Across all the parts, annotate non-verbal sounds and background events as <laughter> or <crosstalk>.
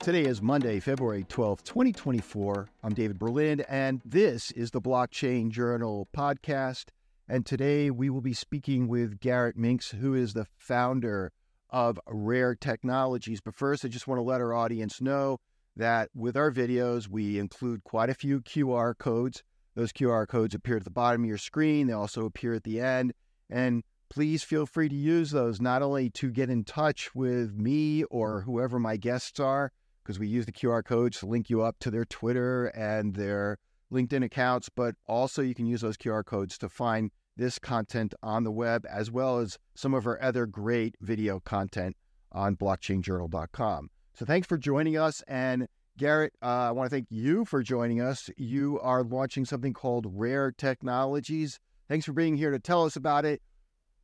Today is Monday, February 12th, 2024. I'm David Berlind, and this is the Blockchain Journal podcast. And today we will be speaking with Garrett Minks, who is the founder of RAIR Technologies. But first, I just want to let our audience know that with our videos, we include quite a few QR codes. Those QR codes appear at the bottom of your screen, they also appear at the end. And please feel free to use those not only to get in touch with me or whoever my guests are, because we use the QR codes to link you up to their Twitter and their LinkedIn accounts, but also you can use those QR codes to find this content on the web as well as some of our other great video content on blockchainjournal.com. So thanks for joining us. And Garrett, uh, I want to thank you for joining us. You are launching something called RAIR Technologies. Thanks for being here to tell us about it.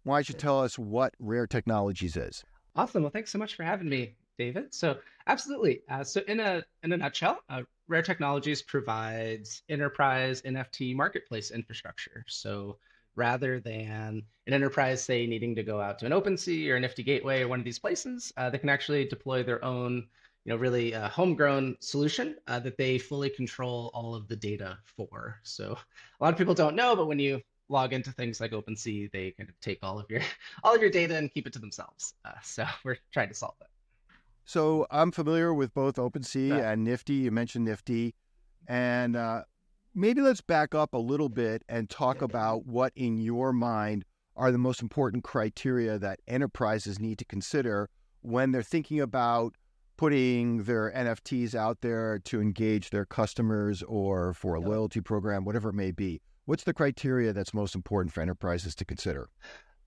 Why don't you tell us what RAIR Technologies is? Awesome. Well, thanks so much for having me, David. So, absolutely. Uh, so, in a in a nutshell, uh, RAIR Technologies provides enterprise NFT marketplace infrastructure. So, rather than an enterprise, say, needing to go out to an OpenSea or an Nifty Gateway or one of these places, uh, they can actually deploy their own, you know, really uh, homegrown solution uh, that they fully control all of the data for. So a lot of people don't know, but when you log into things like OpenSea, they kind of take all of your <laughs> all of your data and keep it to themselves. Uh, so <laughs> we're trying to solve that. So I'm familiar with both OpenSea yeah. and Nifty. You mentioned Nifty, and uh, maybe let's back up a little bit and talk about what, in your mind, are the most important criteria that enterprises need to consider when they're thinking about putting their NFTs out there to engage their customers or for a loyalty program, whatever it may be. What's the criteria that's most important for enterprises to consider?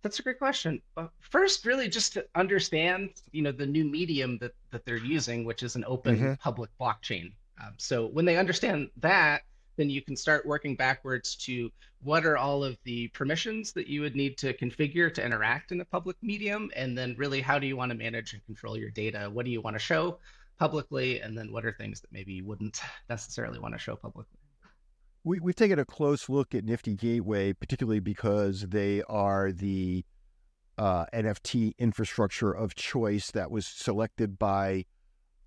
That's a great question. First, really just to understand, you know, the new medium that that they're using, which is an open mm-hmm. public blockchain. Um, so when they understand that, then you can start working backwards to what are all of the permissions that you would need to configure to interact in a public medium and then really how do you want to manage and control your data what do you want to show publicly and then what are things that maybe you wouldn't necessarily want to show publicly we, we've taken a close look at nifty gateway particularly because they are the uh, nft infrastructure of choice that was selected by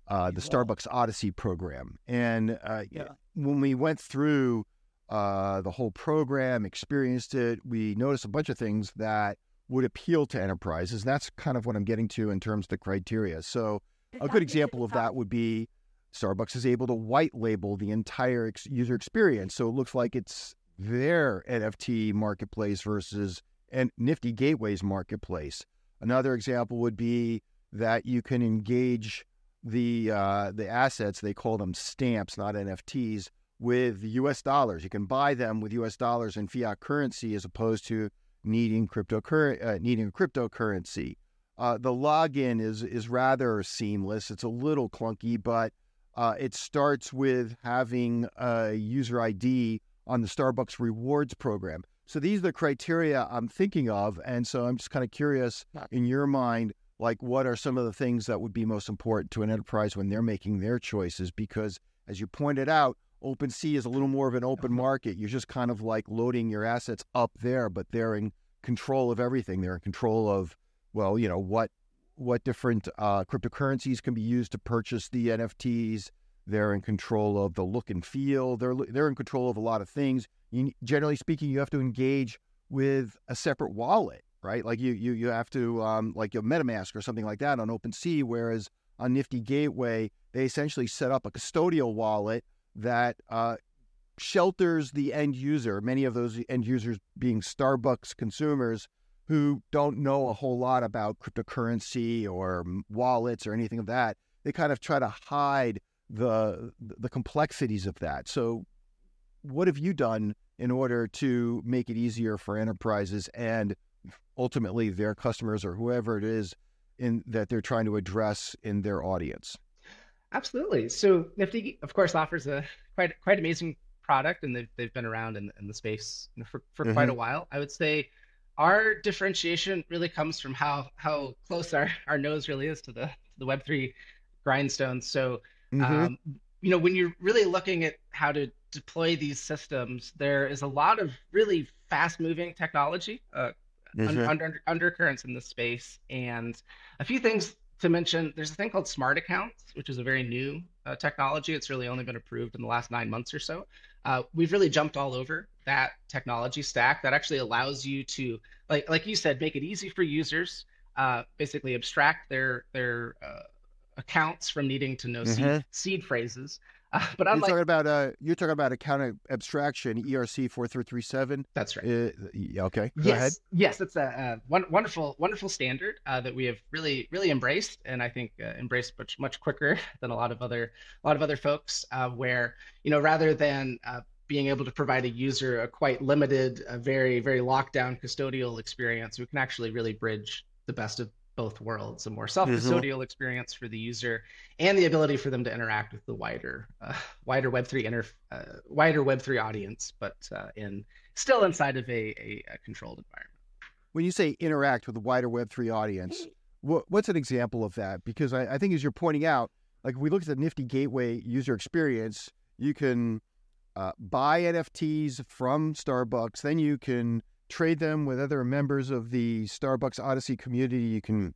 uh, the Starbucks Odyssey program. And uh, yeah. when we went through uh, the whole program, experienced it, we noticed a bunch of things that would appeal to enterprises. That's kind of what I'm getting to in terms of the criteria. So, a good example of that would be Starbucks is able to white label the entire ex- user experience. So, it looks like it's their NFT marketplace versus and Nifty Gateways marketplace. Another example would be that you can engage the uh, the assets they call them stamps, not NFTs, with U.S. dollars. You can buy them with U.S. dollars and fiat currency as opposed to needing cryptocurrency. Uh, needing cryptocurrency. Uh, the login is is rather seamless. It's a little clunky, but uh, it starts with having a user ID on the Starbucks rewards program. So these are the criteria I'm thinking of, and so I'm just kind of curious in your mind like what are some of the things that would be most important to an enterprise when they're making their choices? Because as you pointed out OpenSea is a little more of an open market. You're just kind of like loading your assets up there but they're in control of everything. They're in control of well you know what what different uh, cryptocurrencies can be used to purchase the NFTs they're in control of the look and feel they're they're in control of a lot of things you, generally speaking you have to engage with a separate wallet right? Like you you you have to um, like your MetaMask or something like that on OpenSea, whereas on Nifty Gateway they essentially set up a custodial wallet that uh, shelters the end user. Many of those end users being Starbucks consumers who don't know a whole lot about cryptocurrency or wallets or anything of that. They kind of try to hide the the complexities of that. So, what have you done in order to make it easier for enterprises and ultimately their customers or whoever it is in that they're trying to address in their audience. Absolutely. So Nifty, of course, offers a quite quite amazing product, and they've they've been around in, in the space for, for mm-hmm. quite a while. I would say our differentiation really comes from how how close our, our nose really is to the to the Web three grindstones. So mm-hmm. um, you know when you're really looking at how to deploy these systems, there is a lot of really fast moving technology uh, mm-hmm. under, under, undercurrents in the space, and a few things to mention there's a thing called smart accounts, which is a very new uh, technology. It's really only been approved in the last nine months or so. Uh, we've really jumped all over that technology stack that actually allows you to, like like you said, make it easy for users. Uh, basically, abstract their their uh, accounts from needing to know mm-hmm. seed, seed phrases <laughs> uh, but I'm you're talking about uh, you're talking about account abstraction, ERC four three three seven. That's right. Uh, okay. Go yes. Ahead. Yes, it's a, a wonderful, wonderful standard uh, that we have really, really embraced, and I think uh, embraced much, much quicker <laughs> than a lot of other, a lot of other folks. Uh, where you know, rather than being able to provide a user a quite limited, a very, very locked down custodial experience, we can actually really bridge the best of both worlds a more mm-hmm. self-custodial mm-hmm. experience for the user and the ability for them to interact with the wider uh, wider web3 inter uh, wider web3 audience but uh, in still inside of a, a, a, controlled environment when you say interact with the wider web3 audience what, what's an example of that because I, I think as you're pointing out like if we look at the nifty gateway user experience you can uh, buy nfts from starbucks then you can trade them with other members of the Starbucks Odyssey community. You can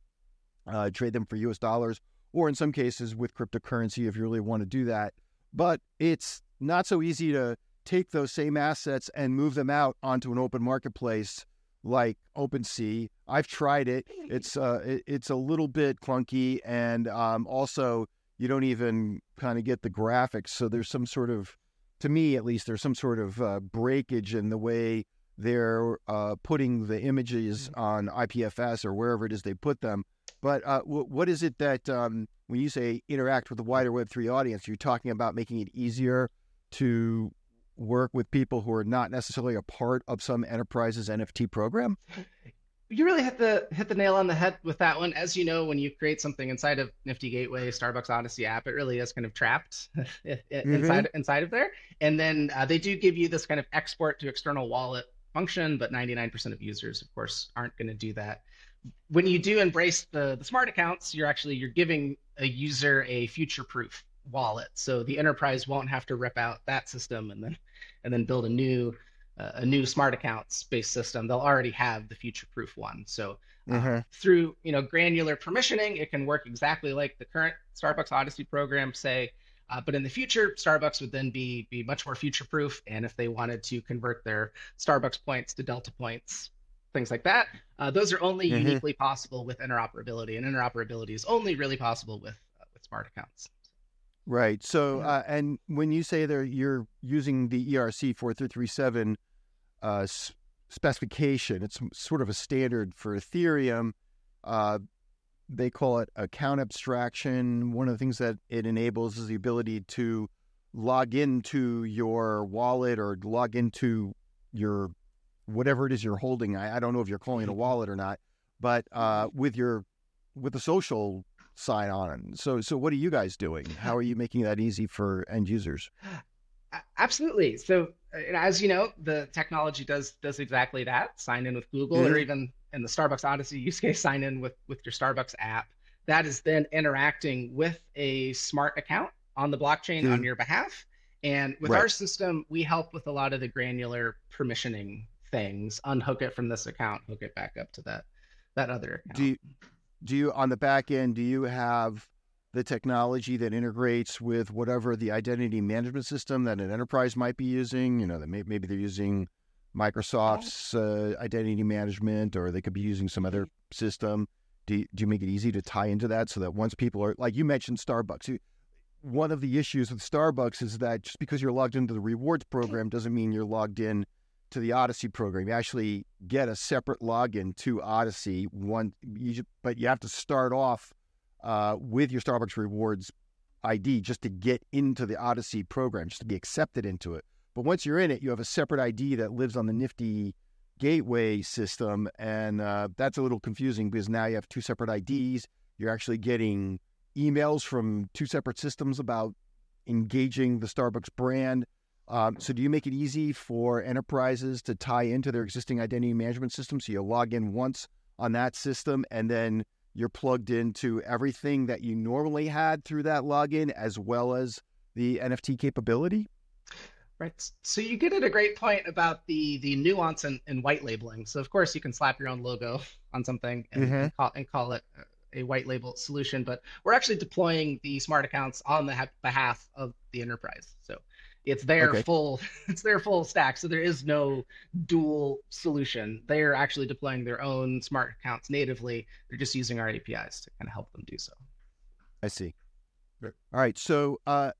uh, trade them for US dollars, or in some cases with cryptocurrency if you really want to do that. But it's not so easy to take those same assets and move them out onto an open marketplace like OpenSea. I've tried it. It's uh, it, it's a little bit clunky, and um, also you don't even kind of get the graphics. So there's some sort of, to me at least, there's some sort of uh, breakage in the way they're uh, putting the images mm-hmm. on IPFS or wherever it is they put them. But uh, w- what is it that um, when you say interact with the wider Web3 audience, you're talking about making it easier to work with people who are not necessarily a part of some enterprise's NFT program? <laughs> You really hit the hit the nail on the head with that one. As you know, when you create something inside of Nifty Gateway, Starbucks Odyssey app, it really is kind of trapped <laughs> mm-hmm. inside inside of there. And then uh, they do give you this kind of export to external wallet function, but 99% of users, of course, aren't going to do that. When you do embrace the, the smart accounts, you're actually you're giving a user a future-proof wallet, so the enterprise won't have to rip out that system and then and then build a new a new smart accounts based system. They'll already have the future-proof one. So uh, mm-hmm. through you know granular permissioning, it can work exactly like the current Starbucks Odyssey program. Say uh, but in the future, Starbucks would then be be much more future proof. And if they wanted to convert their Starbucks points to Delta points, things like that, uh, those are only mm-hmm. uniquely possible with interoperability. And interoperability is only really possible with uh, with smart accounts. Right. So, uh, and when you say that you're using the ERC 4337 uh, specification, it's sort of a standard for Ethereum. Uh, they call it account abstraction. One of the things that it enables is the ability to log into your wallet or log into your whatever it is you're holding. I, I don't know if you're calling it a wallet or not, but uh, with your with the social sign on. So so what are you guys doing? How are you making that easy for end users? Absolutely. So as you know, the technology does does exactly that. Sign in with Google mm-hmm. or even in the Starbucks Odyssey use case, sign in with with your Starbucks app. That is then interacting with a smart account on the blockchain mm-hmm. on your behalf. And with right. our system, we help with a lot of the granular permissioning things. Unhook it from this account, hook it back up to that that other account. Do you, do you on the back end? Do you have the technology that integrates with whatever the identity management system that an enterprise might be using? You know, that may, maybe they're using Microsoft's uh, identity management, or they could be using some other system. Do you, do you make it easy to tie into that so that once people are like you mentioned Starbucks, you, one of the issues with Starbucks is that just because you're logged into the rewards program doesn't mean you're logged in to the Odyssey program. You actually get a separate login to Odyssey. One, you, but you have to start off uh, with your Starbucks rewards ID just to get into the Odyssey program, just to be accepted into it. But once you're in it, you have a separate ID that lives on the Nifty gateway system. And uh, that's a little confusing because now you have two separate IDs. You're actually getting emails from two separate systems about engaging the Starbucks brand. Um, so, do you make it easy for enterprises to tie into their existing identity management system? So, you log in once on that system and then you're plugged into everything that you normally had through that login as well as the NFT capability? Right. So you get at a great point about the the nuance and, and white labeling. So of course you can slap your own logo <laughs> on something and, mm-hmm. and, call, and call it a white label solution, but we're actually deploying the smart accounts on the behalf of the enterprise. So it's their okay. full <laughs> it's their full stack. So there is no dual solution. They're actually deploying their own smart accounts natively. They're just using our APIs to kind of help them do so. I see. All right. So uh,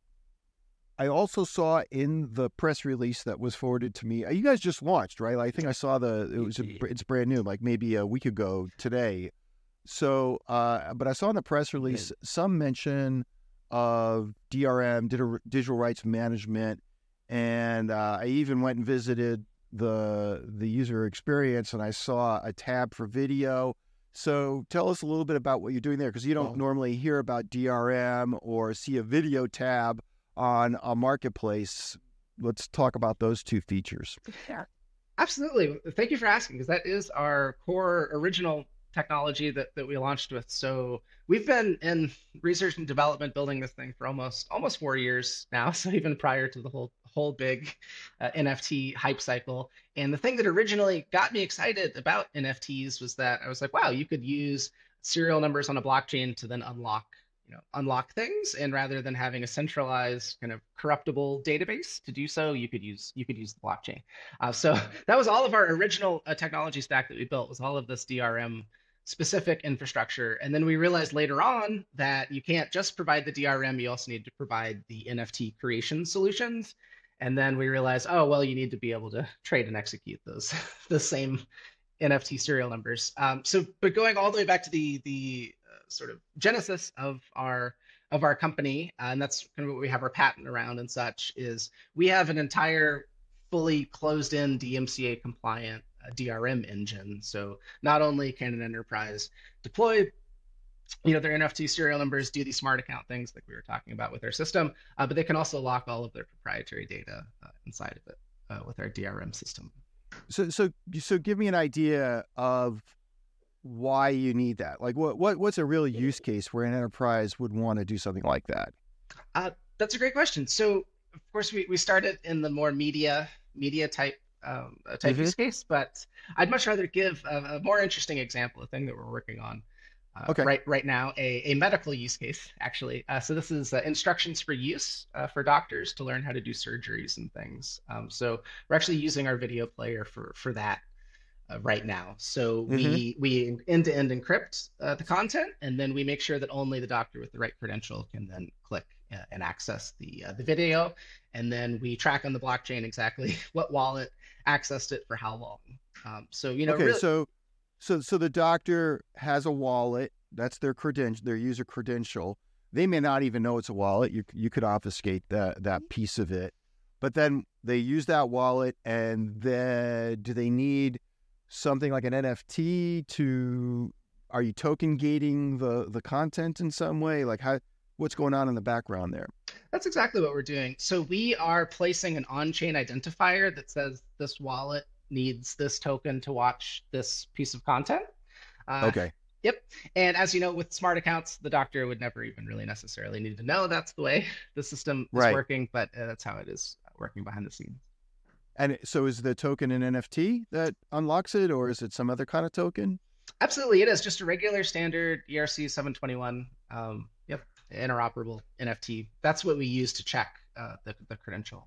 I also saw in the press release that was forwarded to me. Uh, you guys just launched, right? I think I saw the it was a, it's brand new, like maybe a week ago today. So, uh, but I saw in the press release some mention of DRM, digital rights management, and uh, I even went and visited the the user experience, and I saw a tab for video. So, tell us a little bit about what you're doing there, because you don't oh. normally hear about DRM or see a video tab on a marketplace. Let's talk about those two features. Yeah, absolutely. Thank you for asking, because that is our core original technology that, that we launched with. So we've been in research and development building this thing for almost almost four years now. <laughs> So even prior to the whole whole big uh, NFT hype cycle. And the thing that originally got me excited about NFTs was that I was like, wow, you could use serial numbers on a blockchain to then unlock you know unlock things and rather than having a centralized kind of corruptible database to do so you could use you could use the blockchain uh, so <laughs> that was all of our original uh, technology stack that we built was all of this drm specific infrastructure and then we realized later on that you can't just provide the drm you also need to provide the nft creation solutions and then we realized oh well you need to be able to <laughs> trade and execute those <laughs> the same nft serial numbers um, so but going all the way back to the the sort of genesis of our of our company, uh, and that's kind of what we have our patent around and such. Is we have an entire fully closed-in DMCA compliant uh, DRM engine. So not only can an enterprise deploy you know their nft serial numbers do these smart account things like we were talking about with our system uh, but they can also lock all of their proprietary data uh, inside of it uh, with our drm system so so so give me an idea of why you need that. Like, what what what's a real use case where an enterprise would want to do something like that? Uh, that's a great question. So, of course, we, we started in the more media media type um, type mm-hmm. use case, but I'd much rather give a, a, more interesting example, a thing that we're working on. Uh, okay. Right, right now, a, a medical use case actually. Uh, so this is uh, instructions for use uh, for doctors to learn how to do surgeries and things. Um, so we're actually using our video player for for that uh, right now. So mm-hmm. we we end to end encrypt uh, the content, and then we make sure that only the doctor with the right credential can then click uh, and access the uh, the video, and then we track on the blockchain exactly <laughs> what wallet accessed it for how long. Um, so you know, okay, really... so so so the doctor has a wallet. That's their credential, their user credential. They may not even know it's a wallet. You you could obfuscate that that piece of it, but then they use that wallet, and then do they need something like an NFT to are you token gating the the content in some way? Like how what's going on in the background there? That's exactly what we're doing. So we are placing an on-chain identifier that says this wallet needs this token to watch this piece of content. Uh, okay. Yep. And as you know, with smart accounts, the doctor would never even really necessarily need to know that's the way <laughs> the system is right. working, but uh, that's how it is working behind the scenes. And so is the token an NFT that unlocks it, or is it some other kind of token? Absolutely, it is just a regular standard ERC 721. Um, interoperable NFT. That's what we use to check uh, the, the credential.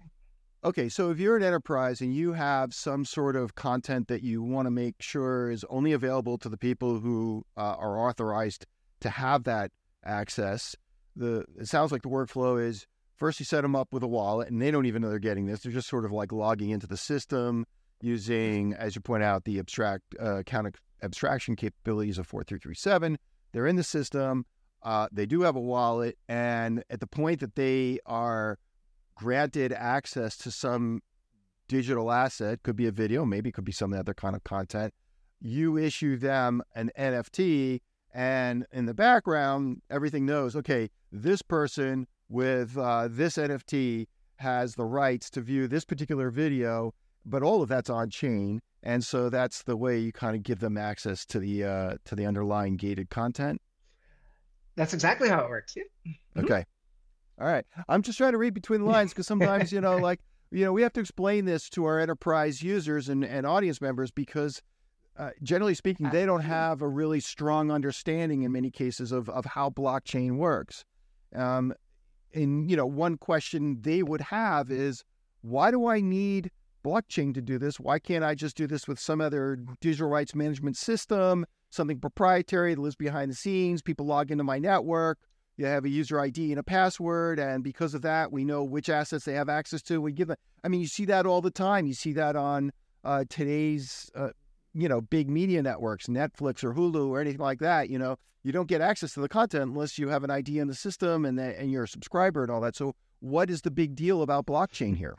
Okay, so if you're an enterprise and you have some sort of content that you want to make sure is only available to the people who uh, are authorized to have that access, the it sounds like the workflow is First, you set them up with a wallet, and they don't even know they're getting this. They're just sort of like logging into the system using, as you point out, the abstract uh, account abstraction capabilities of 4337. They're in the system. Uh, they do have a wallet, and at the point that they are granted access to some digital asset, could be a video, maybe it could be some other kind of content, you issue them an NFT, and in the background, everything knows, okay, this person with uh, this NFT has the rights to view this particular video, but all of that's on chain, and so that's the way you kind of give them access to the uh, to the underlying gated content. That's exactly how it works. Yeah. Mm-hmm. Okay. All right. I'm just trying to read between the lines because sometimes you know, <laughs> like you know, we have to explain this to our enterprise users and, and audience members because uh, generally speaking, they don't have a really strong understanding in many cases of, of how blockchain works. Um, and, you know, one question they would have is why do I need blockchain to do this? Why can't I just do this with some other digital rights management system, something proprietary that lives behind the scenes? People log into my network. You have a user ID and a password, and because of that, we know which assets they have access to. We give them. I mean, you see that all the time. You see that on uh, today's, uh, you know, big media networks, Netflix or Hulu or anything like that. You know, you don't get access to the content unless you have an ID in the system and and you're a subscriber and all that. So, what is the big deal about blockchain here?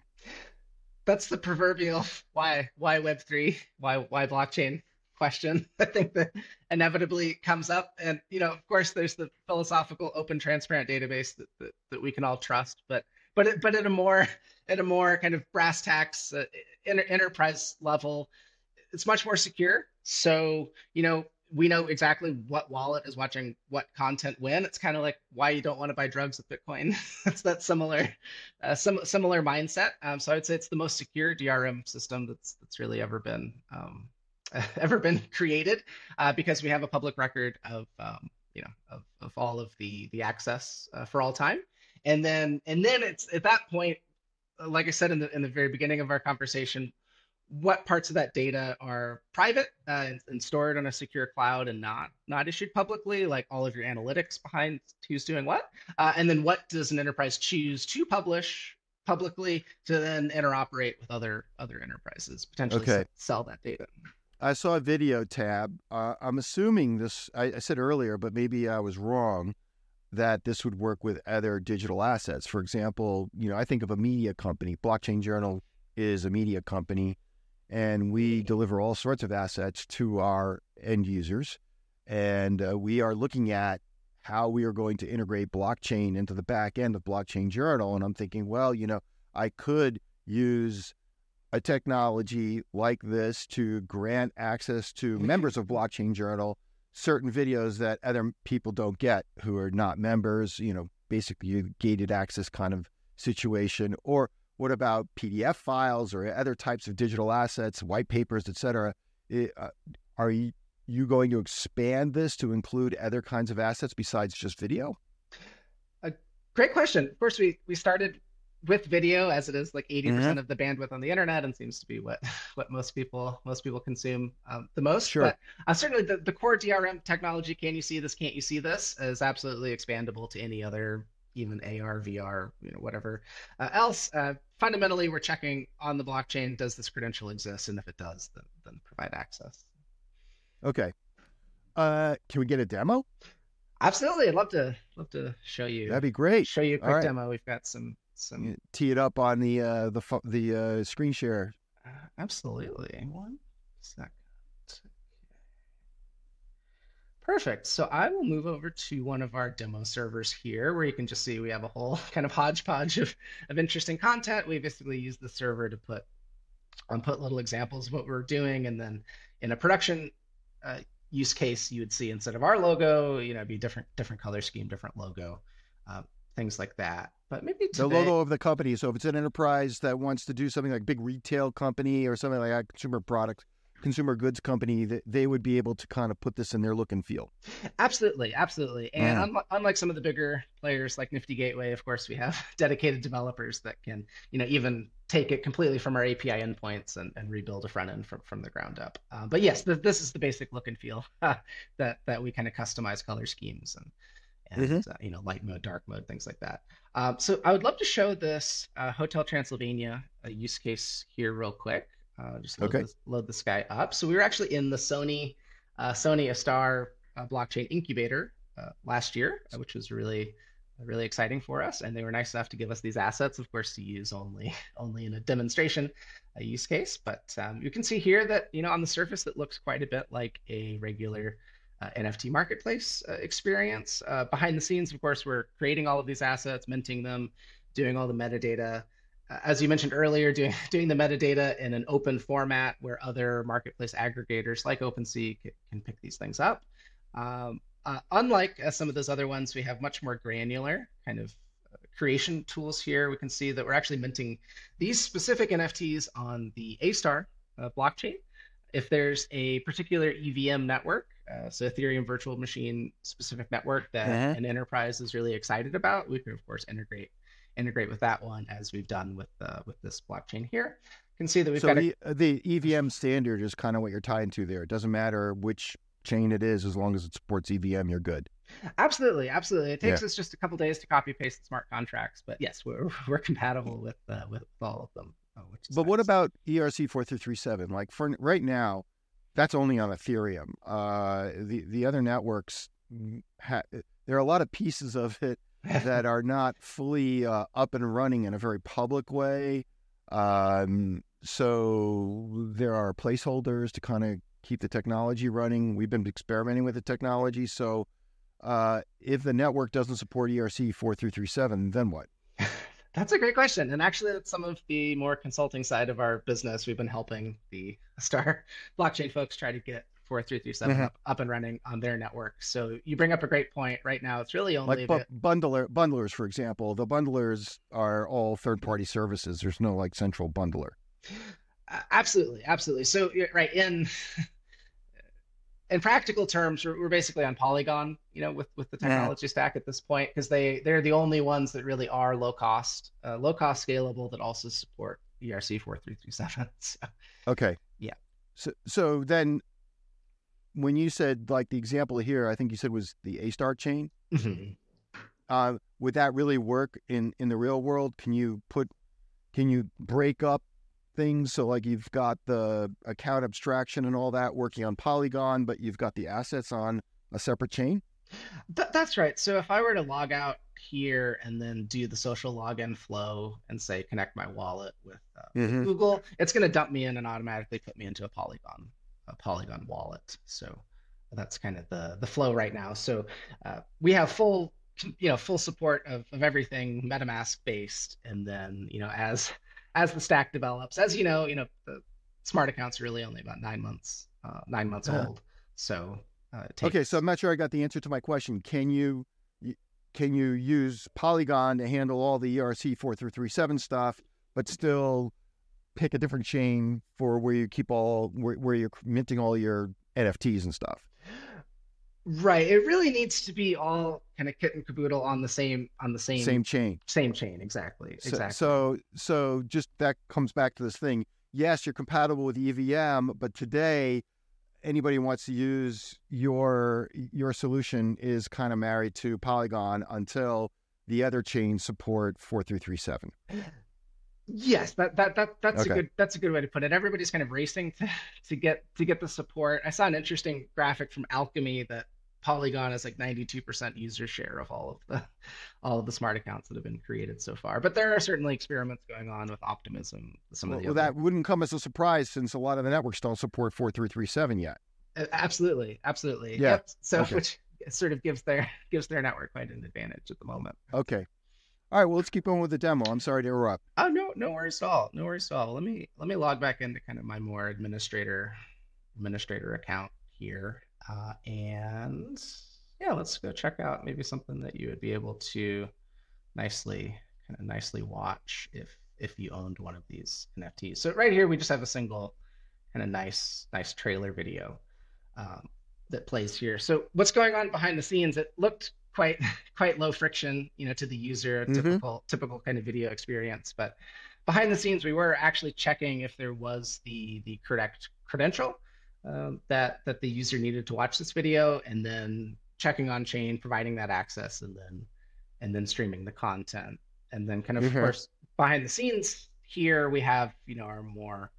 That's the proverbial <laughs> why why Web three why why blockchain question <laughs> I think that inevitably comes up. And, you know, of course, there's the philosophical open transparent database that, that, that we can all trust, but but it, but at a more at a more kind of brass tacks uh, inter- enterprise level, it's much more secure. So you know we know exactly what wallet is watching what content when. It's kind of like why you don't want to buy drugs with Bitcoin. <laughs> it's that similar, uh, some similar mindset. Um, so I would say it's the most secure DRM system that's that's really ever been um, <laughs> ever been created uh, because we have a public record of um, you know of, of all of the the access uh, for all time. And then and then it's at that point like i said in the in the very beginning of our conversation what parts of that data are private uh, and, and, stored on a secure cloud and not not issued publicly like all of your analytics behind who's doing what? Uh, and then what does an enterprise choose to publish publicly to then interoperate with other other enterprises potentially okay. sell that data I saw a video tab. Uh, I'm assuming this, I, I, said earlier, but maybe I was wrong, that this would work with other digital assets. For example, you know, I think of a media company. Blockchain Journal is a media company, and we deliver all sorts of assets to our end users. And uh, we are looking at how we are going to integrate blockchain into the back end of Blockchain Journal. And I'm thinking, well, you know, I could use a technology like this to grant access to members of Blockchain Journal certain videos that other people don't get who are not members, you know, basically a gated access kind of situation? Or what about PDF files or other types of digital assets, white papers, et cetera? Uh, are you, you going to expand this to include other kinds of assets besides just video? A great question. Of course, we, we started with video as it is like 80% mm hmm of the bandwidth on the internet and seems to be what <laughs> what most people most people consume um, the most sure but uh, certainly the, the core drm technology can you see this can't you see this is absolutely expandable to any other even ar vr you know whatever uh, else uh, fundamentally we're checking on the blockchain does this credential exist and if it does then, then provide access okay uh, can we get a demo Absolutely, I'd love to love to show you. That'd be great. Show you a quick right. demo. We've got some some tee it up on the uh, the the uh, screen share. Absolutely. One second. Perfect. So I will move over to one of our demo servers here where you can just see we have a whole <laughs> kind of hodgepodge of, of interesting content. We basically use the server to put um, put little examples of what we're doing. And then in a production uh, use case, you would see instead of our logo, you know, be different different color scheme, different logo. Uh, things like that. But maybe today... the logo of the company. So if it's an enterprise that wants to do something like big retail company or something like a consumer product, consumer goods company, that they would be able to kind of put this in their look and feel. Absolutely, absolutely. And yeah. un- unlike some of the bigger players like Nifty Gateway, of course, we have <laughs> dedicated developers that can, you know, even take it completely from our API endpoints and, and rebuild a front end from, from the ground up. Uh, but yes, th- this is the basic look and feel <laughs> that that we kind of customize color schemes and and mm-hmm. uh, you know light mode, dark mode, things like that. Um, so I would love to show this uh, Hotel Transylvania uh, use case here real quick. Uh, just load, okay. this, load this guy up. So we were actually in the Sony uh, Sony Astar uh, blockchain incubator last year, which was really really exciting for us. And they were nice enough to give us these assets, of course, to use only <laughs> only in a demonstration a use case. But um, you can see here that you know on the surface it looks quite a bit like a regular NFT marketplace uh, experience. Uh, behind the scenes, of course, we're creating all of these assets, minting them, doing all the metadata. Uh, as you mentioned earlier, <laughs> doing doing the metadata in an open format where other marketplace aggregators like OpenSea can, can pick these things up. Um, uh, unlike uh, some of those other ones, we have much more granular kind of creation tools here. We can see that we're actually minting these specific NFTs on the Astar blockchain if there's a particular EVM network, uh, so Ethereum Virtual Machine specific network that Uh-huh. an enterprise is really excited about, we can of course integrate integrate with that one as we've done with uh, with this blockchain here. You can see that we've so got a the, uh, the EVM standard is kind of what you're tying to there. It doesn't matter which chain it is, as long as it supports EVM, you're good. Absolutely, absolutely. It takes us just a couple days to copy paste the smart contracts, but yes, we're <laughs> we're compatible with uh, with, all of them. uh, which is But what nice. about E ERC four three three seven? Like for right now, that's only on Ethereum. Uh, the the other networks, ha- there are a lot of pieces of it that are not fully uh, up and running in a very public way. Um, so there are placeholders to kind of keep the technology running. We've been experimenting with the technology. So uh, if the network doesn't support ERC four three three seven, then what? That's a great question, and actually, that's some of the more consulting side of our business. We've been helping the <laughs> Star blockchain folks try to get four three three seven Mhm. up, up and running on their network. So you bring up a great point. Right now, it's really only like bu- bundler bundlers for example the bundlers are all third party services there's no like central bundler Uh, Absolutely, absolutely. So right in <laughs> in practical terms, we're, we're basically on Polygon, you know, with with the Yeah. technology stack at this point because they they're the only ones that really are low cost, uh, low cost scalable that also support ERC four three three seven. <laughs> Okay Yeah. so so then when you said like the example here i think you said was the Astar chain uh, would that really work in in the real world can you put can you break up things so like you've got the account abstraction and all that working on polygon but you've got the assets on a separate chain Th- that's right. So if I were to log out here and then do the social login flow and say connect my wallet with uh, Mhm. Google, it's going to dump me in and automatically put me into a Polygon, a Polygon wallet. So that's kind of the the flow right now. So uh, we have full, you know, full support of of everything MetaMask based, and then you know as as the stack develops, as you know, you know the smart accounts are really only about nine months uh, nine months Uh-huh. old. So uh, it Okay, so I'm not sure I got the answer to my question. Can you can you use Polygon to handle all the ERC four three three seven stuff, but still pick a different chain for where you keep all where, where you're minting all your NFTs and stuff? Right. It really needs to be all kind of kit and caboodle on the same on the same Same chain. same chain. Exactly. So, Exactly. so so just that comes back to this thing. Yes, you're compatible with EVM, but today anybody who wants to use your your solution is kind of married to Polygon until the other chains support 4337. <laughs> yes, that that that that's Okay. a good that's a good way to put it. Everybody's kind of racing <laughs> to to get to get the support. I saw an interesting graphic from Alchemy that Polygon is like 92% user share of all of the <laughs> all of the smart accounts that have been created so far. But there are certainly experiments going on with Optimism. Some Well, of the well, that wouldn't come as a surprise since a lot of the networks don't support 4337 yet. Absolutely, absolutely. Yeah, Yep. So okay. <laughs> which sort of gives their gives their network quite an advantage at the moment. Okay. All right, well, let's keep on with the demo. I'm sorry to interrupt. Oh no, no worries at all. No worries at all. Let me let me log back into kind of my more administrator administrator account here. Uh, and yeah, let's go check out maybe something that you would be able to nicely kind of nicely watch if if you owned one of these NFTs. So right here we just have a single kind of nice nice trailer video um, that plays here. So what's going on behind the scenes? It looked quite <laughs> quite low friction, you know, to the user, Mhm. typical typical kind of video experience. But behind the scenes, we were actually checking if there was the the correct credential um, that that the user needed to watch this video, and then checking on chain, providing that access, and then and then streaming the content, and then kind of of Mhm. course behind the scenes here we have you know our more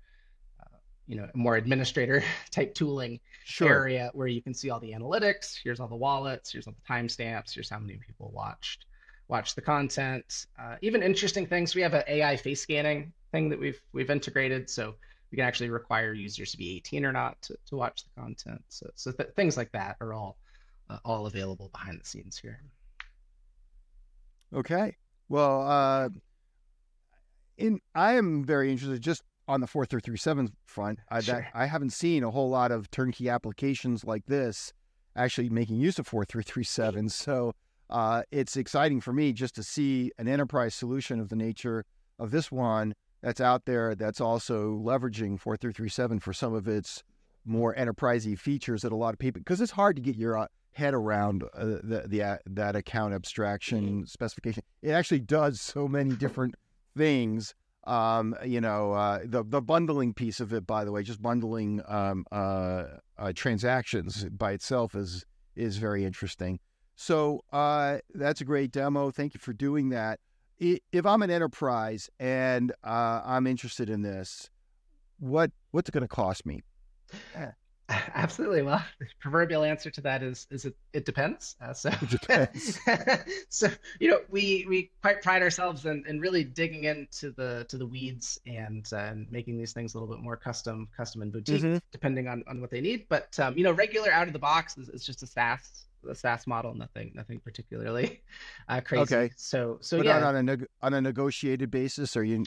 you know more administrator <laughs> type tooling Sure. area where you can see all the analytics. Here's all the wallets. Here's all the timestamps. Here's how many people watched watched the content. Uh, even interesting things. We have an AI face scanning thing that we've we've integrated, so we can actually require users to be 18 or not to, to watch the content. So so th- things like that are all uh, all available behind the scenes here. Okay. Well, uh, in I am very interested just on the 4337 front. I, Sure. that, I haven't seen a whole lot of turnkey applications like this actually making use of 4337. <laughs> So uh, it's exciting for me just to see an enterprise solution of the nature of this one that's out there that's also leveraging 4337 for some of its more enterprisey features that a lot of people because it's hard to get your uh, head around uh, the, the uh, that account abstraction specification. It actually does so many different things. Um, you know, uh, the the bundling piece of it, by the way, just bundling um, uh, uh, transactions by itself is is very interesting. So uh, that's a great demo. Thank you for doing that. If I'm an enterprise and uh, I'm interested in this, what what's it going to cost me? <laughs> Absolutely. Well, the proverbial answer to that is is it it depends. Uh, so it depends. <laughs> so you know we we quite pride ourselves in, in really digging into the to the weeds and uh, making these things a little bit more custom custom and boutique mm-hmm. depending on, on what they need. But um, you know regular out of the box is, is just a SaaS a SaaS model. Nothing nothing particularly uh, crazy. Okay. So so but yeah on, a neg- on a negotiated basis, or you.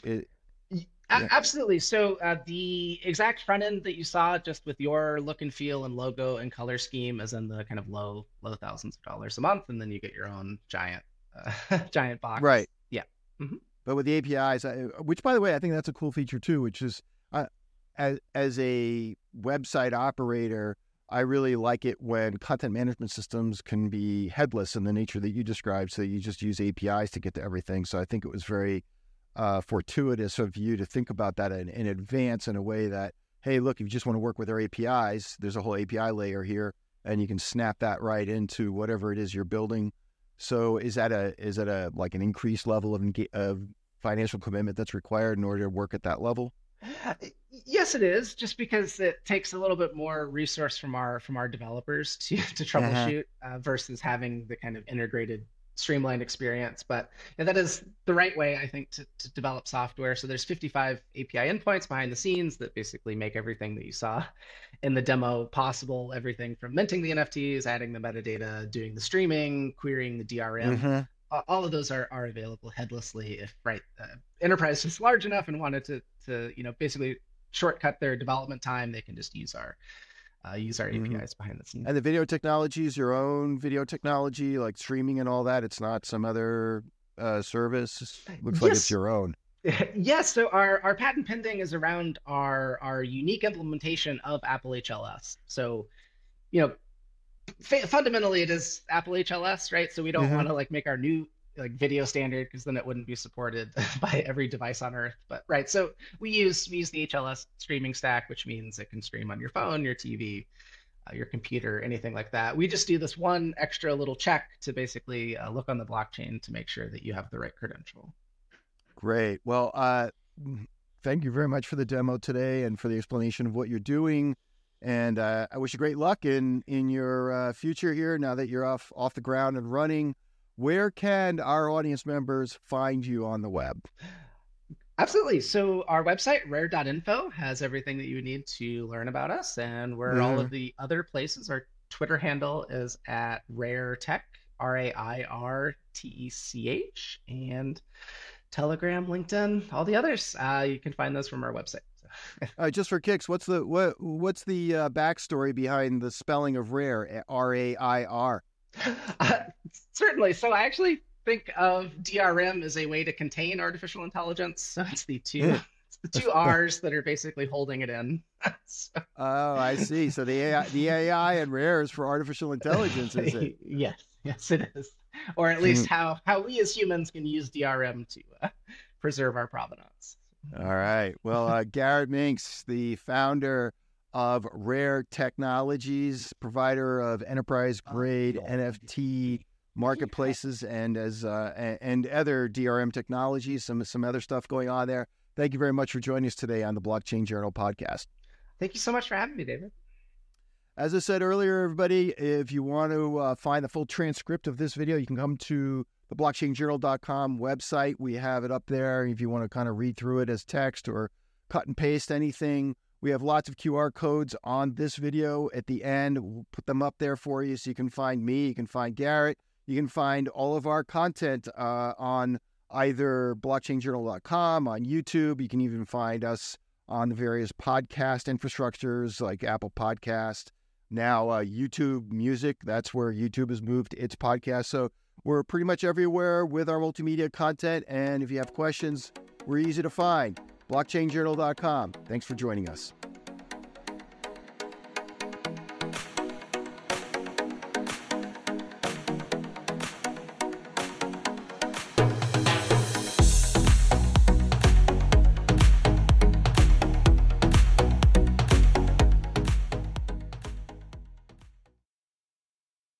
Yeah. Absolutely. So uh, the exact front end that you saw, just with your look and feel and logo and color scheme, is in the kind of low low thousands of dollars a month, and then you get your own giant uh, <laughs> giant box. Right. Yeah. Mm-hmm. But with the APIs, which by the way, I think that's a cool feature too, which is uh, as as a website operator, I really like it when content management systems can be headless in the nature that you described, so you just use APIs to get to everything. So I think it was very uh, fortuitous of you to think about that in, in, advance in a way that, hey, look, if you just want to work with our APIs, there's a whole API layer here, and you can snap that right into whatever it is you're building. So is that a is that a like an increased level of, of financial commitment that's required in order to work at that level? Yes, it is. Just because it takes a little bit more resource from our from our developers <laughs> to to uh-huh. troubleshoot uh-huh. uh, versus having the kind of integrated streamlined experience. But that is the right way, I think, to, to develop software. So there's 55 API endpoints behind the scenes that basically make everything that you saw in the demo possible. Everything from minting the NFTs, adding the metadata, doing the streaming, querying the DRM. Mm-hmm. All of those are, are available headlessly if right uh, enterprise is large enough and wanted to to you know basically shortcut their development time, they can just use our uh, use our mm-hmm. APIs behind the scenes. And the video technology is your own video technology, like streaming and all that. It's not some other uh, service. Looks yes. like it's your own. <laughs> Yes, so our, our patent pending is around our our unique implementation of Apple HLS. So, you know, f- fundamentally it is Apple HLS, right? So we don't mm-hmm. want to like make our new like video standard because then it wouldn't be supported <laughs> by every device on earth but right so we use we use the hls streaming stack which means it can stream on your phone your tv uh, your computer anything like that. We just do this one extra little check to basically uh, look on the blockchain to make sure that you have the right credential. Great. Well uh, thank you very much for the demo today and for the explanation of what you're doing and uh, i wish you great luck in in your uh, future here now that you're off off the ground and running where can our audience members find you on the web? Absolutely. So our website, RAIR.info, has everything that you need to learn about us and where mm. all of mm-hmm. the other places. Our Twitter handle is at rare tech, R A I R T E C H, and Telegram, LinkedIn, all the others. Uh, you can find those from our website. uh, <laughs> just for kicks, what's the what what's the uh, backstory behind the spelling of rare? R A I R. <laughs> Uh, certainly. So I actually think of DRM as a way to contain artificial intelligence. So it's the two it's the two R's that are basically holding it in. <laughs> so. Oh, I see. So the AI, the AI and RAIR is for artificial intelligence, is it? <laughs> yes, yes, it is. Or at least hmm. how how we as humans can use DRM to uh, preserve our provenance. All right. Well, uh, Garrett Minks, the founder of RAIR Technologies, provider of enterprise grade oh, NFT marketplaces and as uh, and other DRM technologies, some some other stuff going on there. Thank you very much for joining us today on the Blockchain Journal podcast. Thank you so much for having me, David. As I said earlier, everybody, if you want to uh, find the full transcript of this video, you can come to the blockchainjournal.com website. We have it up there if you want to kind of read through it as text or cut and paste anything. We have lots of QR codes on this video at the end. We'll put them up there for you so you can find me, you can find Garrett, you can find all of our content uh, on either blockchainjournal.com, on YouTube. You can even find us on the various podcast infrastructures like Apple Podcast, now uh, YouTube Music. That's where YouTube has moved its podcast. So we're pretty much everywhere with our multimedia content. And if you have questions, we're easy to find blockchainjournal.com. Thanks for joining us.